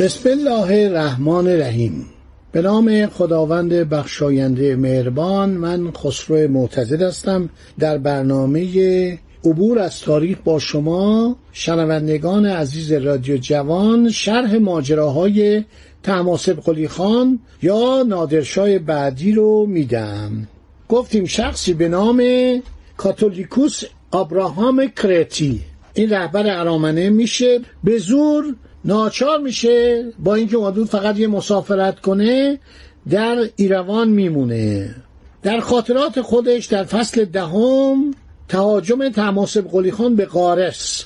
بسم الله الرحمن الرحیم. به نام خداوند بخشاینده مهربان من خسرو معتزد هستم. در برنامه عبور از تاریخ با شما شنوندگان عزیز رادیو جوان شرح ماجراهای تماسب قلی خان یا نادرشاه بعدی رو میدم. گفتیم شخصی به نام کاتولیکوس آبراهام کرتی این رهبر ارامنه میشه. به زور ناچار میشه با اینکه حدود فقط یه مسافرت کنه در ایروان میمونه. در خاطرات خودش در فصل دهم تهاجم تماسب قلی خان به قارس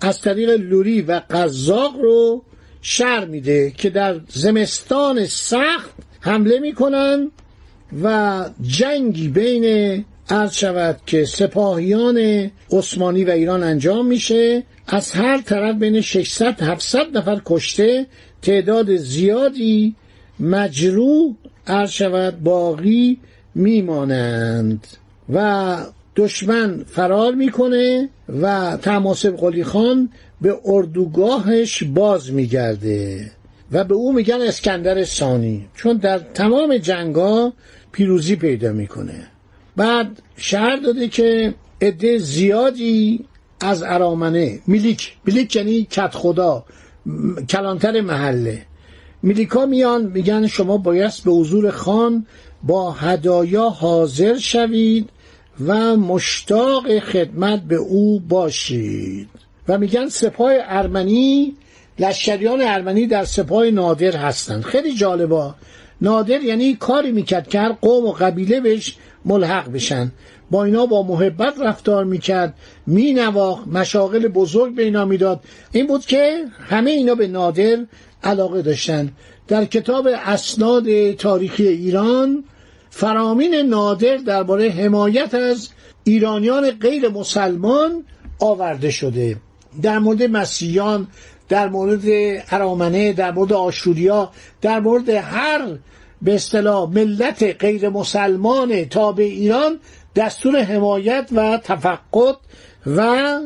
از طریق لوری و قزاق رو شر میده که در زمستان سخت حمله می‌کنن و جنگی بین عرض شود که سپاهیان عثمانی و ایران انجام میشه. از هر طرف بین 600 700 نفر کشته. تعداد زیادی مجروح عرض شود باقی میمانند. و دشمن فرار می‌کنه و تماسب قلی خان به اردوگاهش باز میگرده و به او میگن اسکندر ثانی چون در تمام جنگا پیروزی پیدا می‌کنه. بعد شهر داده که عده زیادی از ارامنه میلیک. میلیک یعنی کت خدا کلانتر محله. میلیکا میان میگن شما باید به حضور خان با هدایا حاضر شوید و مشتاق خدمت به او باشید. و میگن سپاه ارمنی لشکریان ارمنی در سپاه نادر هستند. خیلی جالبا نادر یعنی کاری می‌کرد که هر قوم و قبیله بهش ملحق بشن. با اینا با محبت رفتار می‌کرد مینواخت مشاغل بزرگ به اینا می‌داد. این بود که همه اینا به نادر علاقه داشتن. در کتاب اسناد تاریخی ایران فرامین نادر درباره حمایت از ایرانیان غیر مسلمان آورده شده. در مورد مسیحیان در مورد ارامنه در مورد آشوریا در مورد هر به اصطلاح ملت غیر مسلمان تابع ایران دستور حمایت و تفقد و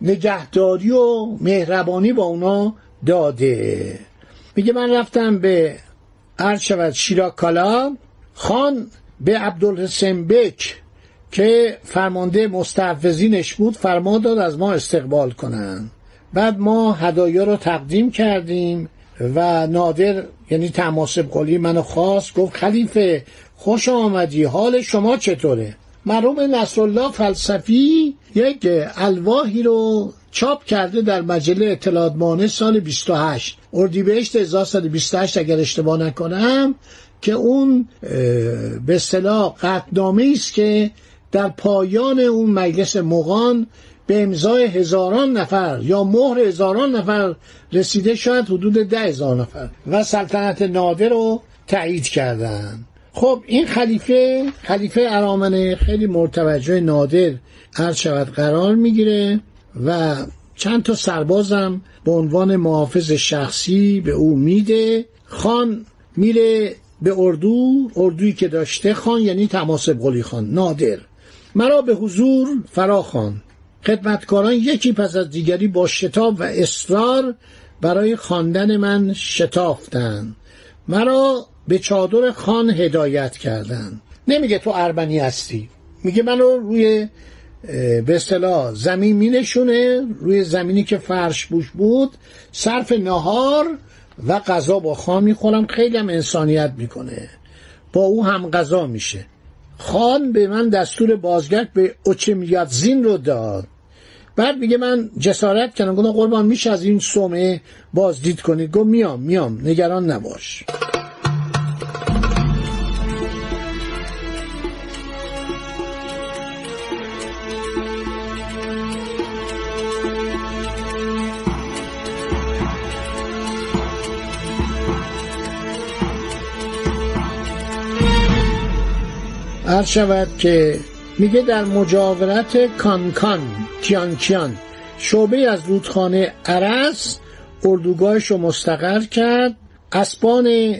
نگهداری و مهربانی با اونا داده. میگه من رفتم به عرض شود شیراکالا خان به عبدالحسین بک که فرمانده مستحفظینش بود فرمان داد از ما استقبال کنن. بعد ما هدایا رو تقدیم کردیم. و نادر یعنی تماسب قلی منو خواست گفت خلیفه خوش آمدی حال شما چطوره؟ مرحوم نصرالله فلسفی یک الواحی رو چاپ کرده در مجله اطلاعات سال 28 اردیبهشت 1328 اگر اشتباه نکنم که اون به اصطلاح قطنامه است که در پایان اون مجلس مغان به امضای هزاران نفر یا مهر هزاران نفر رسیده شاید حدود ده هزار نفر. و سلطنت نادر رو تایید کردن. خب این خلیفه خلیفه ارامنه خیلی مرتوجه نادر عرض شود قرار می‌گیره و چند تا سربازم به عنوان محافظ شخصی به او میده. خان میره به اردو اردویی که داشته خان یعنی تماسب قلی خان نادر. مرا به حضور فراخوان خدمتکاران یکی پس از دیگری با شتاب و اصرار برای خواندن من شتافتند. مرا به چادر خان هدایت کردند. نمیگه تو اربنی هستی. میگه منو روی به اصطلاح زمین می نشونه روی زمینی که فرش بوش بود صرف نهار و غذا با خان می‌خورم. خیلی هم انسانیت می‌کنه. با او هم غذا میشه. خان به من دستور بازگشت به زین رو داد. بعد میگه من جسارت کردم. گفتم قربان میشه از این سومه بازدید کنید گفت میام میام. نگران نباش. عرض شود که میگه در مجاورت کانکان کیانکیان. شعبه از رودخانه عرس اردوگاهش رو مستقر کرد. اسبان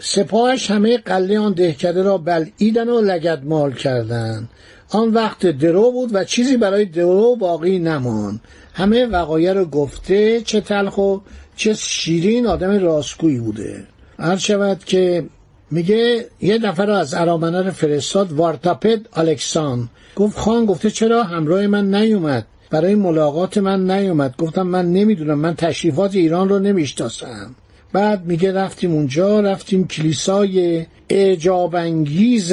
سپاهش همه قله آن دهکده را بلعیدن و لگد مال کردند آن وقت درو بود و چیزی برای درو باقی نمان همه وقایع رو گفته چه تلخ و چه شیرین آدم راستگویی بوده. هر شود که میگه یه نفر از ارامنه رو فرستاد وارتاپد الکسان. گفت خان گفته چرا همراه من نیومد؟ برای ملاقات من نیومد. گفتم من نمی‌دونم من تشریفات ایران رو نمی‌شناسم. بعد میگه رفتیم اونجا رفتیم کلیسای اعجاب انگیز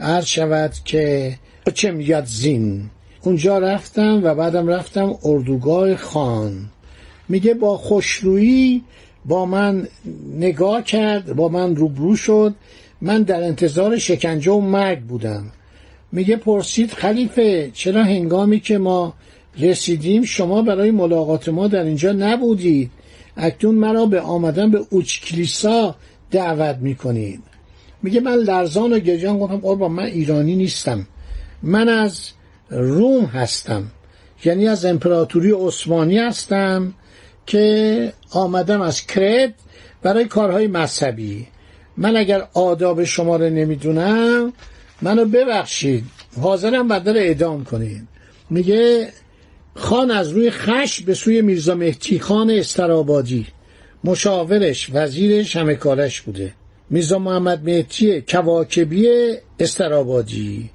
عرض شود که چه میگد زین. اونجا رفتم و بعدم رفتم اردوگاه خان. میگه با خوشرویی با من نگاه کرد با من روبرو شد. من در انتظار شکنجه و مرگ بودم. میگه پرسید خلیفه چرا هنگامی که ما رسیدیم شما برای ملاقات ما در اینجا نبودید؟ اکنون مرا به آمدن به اوچ کلیسا دعوت می‌کنید. میگه من لرزان و گریان گفتم قربان من ایرانی نیستم. من از روم هستم. یعنی از امپراتوری عثمانی هستم. که آمدم از کرت برای کارهای مذهبی. من اگر آداب شما رو نمی‌دونم منو ببخشید. حاضرم بدر اعدام کنید میگه خان از روی خش به سوی میرزا مهتی خان استرابادی. مشاورش وزیرش همه کارش بوده. میرزا محمد مهتی کواکبی استرابادی.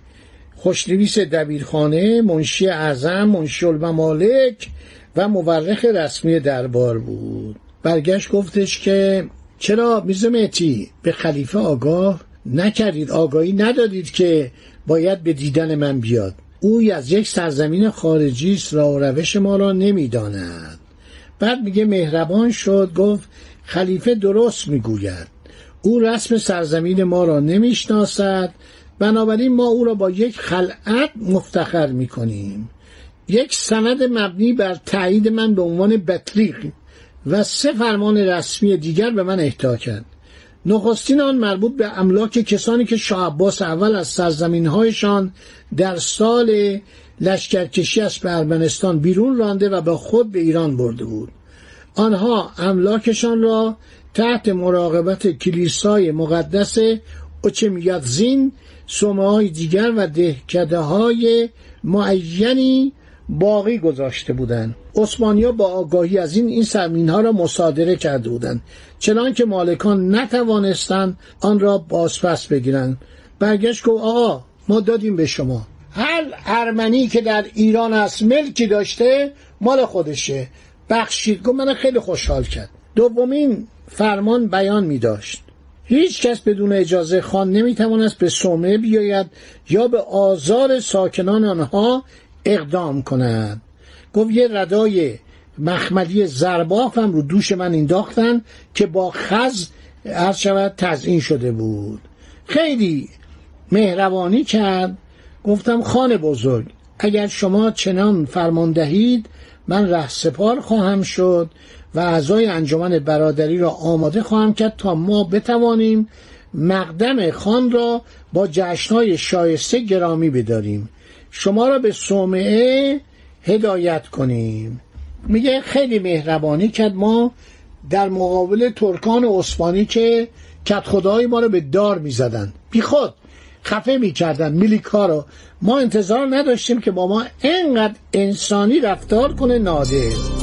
خوشنویس دبیرخانه منشی اعظم منشی الممالک و مورخ رسمی دربار بود. برگشت گفتش که چرا میرزا مهتی به خلیفه آگاه نکردید آگاهی ندادید که باید به دیدن من بیاد. او از یک سرزمین خارجی است را و روش ما را نمی‌داند. بعد میگه مهربان شد گفت خلیفه درست می‌گوید. او رسم سرزمین ما را نمی‌شناسد بنابراین ما او را با یک خلعت مفتخر می‌کنیم. یک سند مبنی بر تایید من به عنوان بطریق و سه فرمان رسمی دیگر به من اهدا کرد. نخستین آن مربوط به املاک کسانی که شاه عباس اول از سرزمینهایشان در سال لشکرکشی از به ارمنستان بیرون رانده و با خود به ایران برده بود. آنها املاکشان را تحت مراقبت کلیسای مقدس اوچمیاتزین سومه های دیگر و دهکده های معینی باقی گذاشته بودند. عثمانیا با آگاهی از این این سرمین ها را مصادره کرده بودند. چنان که مالکان نتوانستند آن را بازپس بگیرند. برگشت گفت آقا ما دادیم به شما. هر ارمنی که در ایران است ملکی داشته مال خودشه. بخشید. گفت من خیلی خوشحال کرد. دومین فرمان بیان می داشت. هیچ کس بدون اجازه خان نمی‌توانست به سومه بیاید یا به آزار ساکنان آنها اقدام کند گفت یه ردای مخملی زرباف هم رو دوش من انداختن که با خز عرض شود تزئین شده بود. خیلی مهربانی کرد. گفتم خان بزرگ اگر شما چنان فرمان دهید من ره سپار خواهم شد و اعضای انجمن برادری را آماده خواهم کرد تا ما بتوانیم مقدم خان را با جشنهای شایسته گرامی بداریم. شما را به صومعه هدایت کنیم. میگه خیلی مهربانی کرد ما در مقابل ترکان عثمانی که کت خدای ما رو به دار می‌زدن بی خود خفه می‌کردن میلیکا رو ما انتظار نداشتیم که با ما انقدر انسانی رفتار کنه نادر.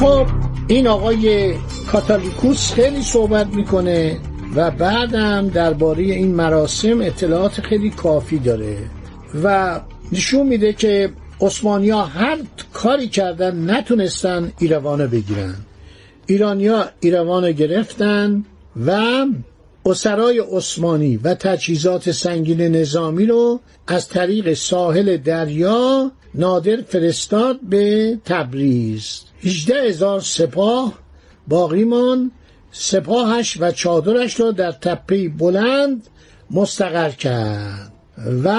خب این آقای کاتالیکوس خیلی صحبت می‌کنه و بعدم درباره این مراسم اطلاعات خیلی کافی داره و نشون میده که عثمانیا هر کاری کردن نتونستن ایروانو بگیرن. ایرانیا ایروانو گرفتن و اسرای عثمانی و تجهیزات سنگین نظامی رو از طریق ساحل دریا نادر فرستاد به تبریز. 18 هزار سپاه باقی مان سپاهش و چادرش را در تپه بلند مستقر کرد و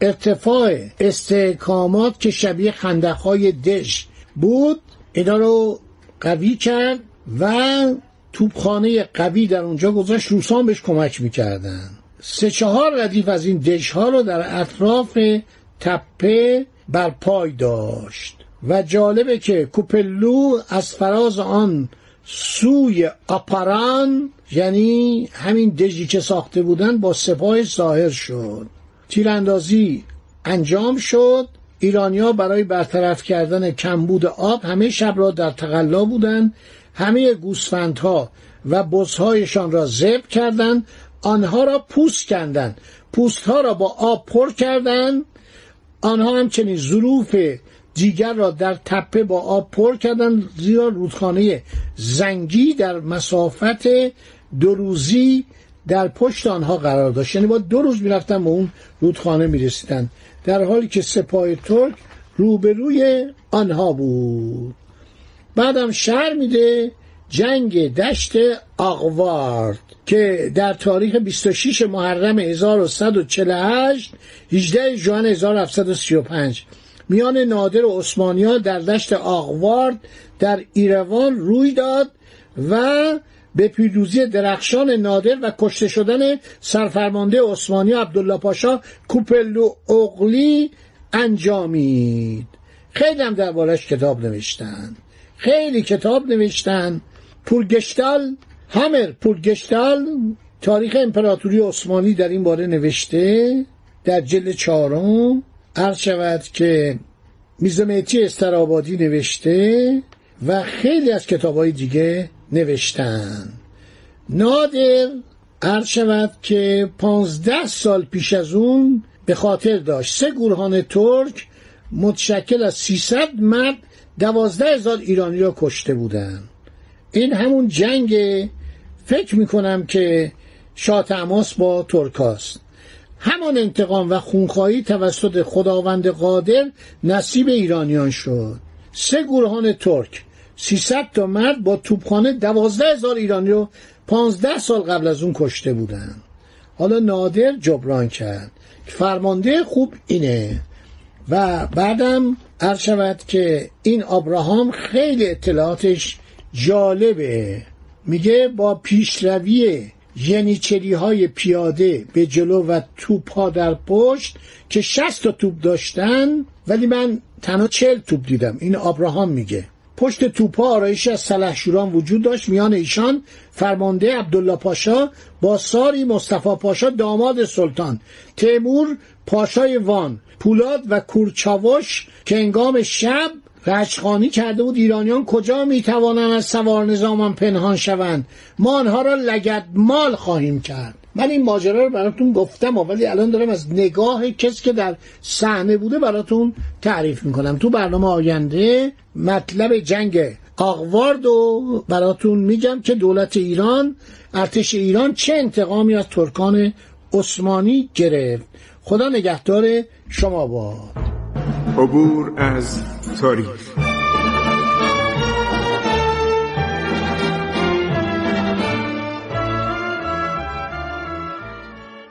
ارتفاع استحکامات که شبیه خندقهای دش بود اینا رو قوی کرد و توپخانه قوی در اونجا گذاشت. روسان بهش کمک می‌کردن. سه چهار ردیف از این دش ها رو در اطراف تپه بر پای داشت. و جالبه که کوپلو از فراز آن سوی آپاران یعنی همین دژی که ساخته بودن با سپاه ظاهر شد. تیراندازی انجام شد. ایرانیا برای برطرف کردن کمبود آب همه شب را در تقلا بودند همه گوسفندها و بزهایشان را زب کردند. آنها را پوست کندند. پوستها را با آب پر کردند. آنها همچنین ظروف دیگر را در تپه با آب پر کردند زیرا رودخانه زنگی در مسافت دو روزی در پشت آنها قرار داشت. یعنی با دو روز می‌رفتن به اون رودخانه می‌رسیدن. در حالی که سپاه ترک روبروی آنها بود. بعدم شهر میده جنگ دشت آقوارد که در تاریخ 26 محرم 1148 18 ژوئن 1735 میان نادر و عثمانیا در دشت آقوارد در ایروان روی داد و به پیروزی درخشان نادر و کشته شدن سرفرمانده عثمانی عبدالله پاشا کوپلو اغلی انجامید. خیلی هم دربارش کتاب نوشتن. خیلی کتاب نوشتن. پولگشتال همر پولگشتال تاریخ امپراتوری عثمانی در این باره نوشته در جلد چهارم. عرض شود که میزمتی استرابادی نوشته و خیلی از کتاب های دیگه نوشتن. نادر عرض شود که پانزده سال پیش از اون به خاطر داشت. سه گروهان ترک متشکل از 300 مرد دوازده هزار ایرانی را کشته بودن این همون جنگ فکر می‌کنم که شاه تماس با ترکاست همان انتقام و خونخواهی توسط خداوند قادر نصیب ایرانیان شد. سه گروهان ترک 300 تا مرد با توپخانه دوازده هزار ایرانی رو پانزده سال قبل از اون کشته بودن. حالا نادر جبران کرد. فرمانده خوب اینه. و بعدم عرض شود که این ابراهام خیلی اطلاعاتش جالبه. میگه با پیشروی ینیچری های پیاده به جلو و توپ در پشت که 60 تا توپ داشتن ولی من تنها 40 توپ دیدم. این ابراهام میگه. پشت توپا آرایش از سلحشوران وجود داشت. میان ایشان فرمانده عبدالله پاشا با ساری مصطفی پاشا داماد سلطان. تیمور پاشای وان. پولاد و کورچاوش که انگام شب رجخانی کرده بود ایرانیان کجا می‌توانند از سوار نظامان پنهان شوند؟ ما آنها را لگد مال خواهیم کرد. من این ماجرا رو براتون گفتم ولی الان دارم از نگاه کسی که در صحنه بوده براتون تعریف می‌کنم. تو برنامه آینده مطلب جنگ آقوارد و براتون میگم که دولت ایران ارتش ایران چه انتقامی از ترکان عثمانی گرفت. خدا نگهدار شما باد. عبور از تاریخ.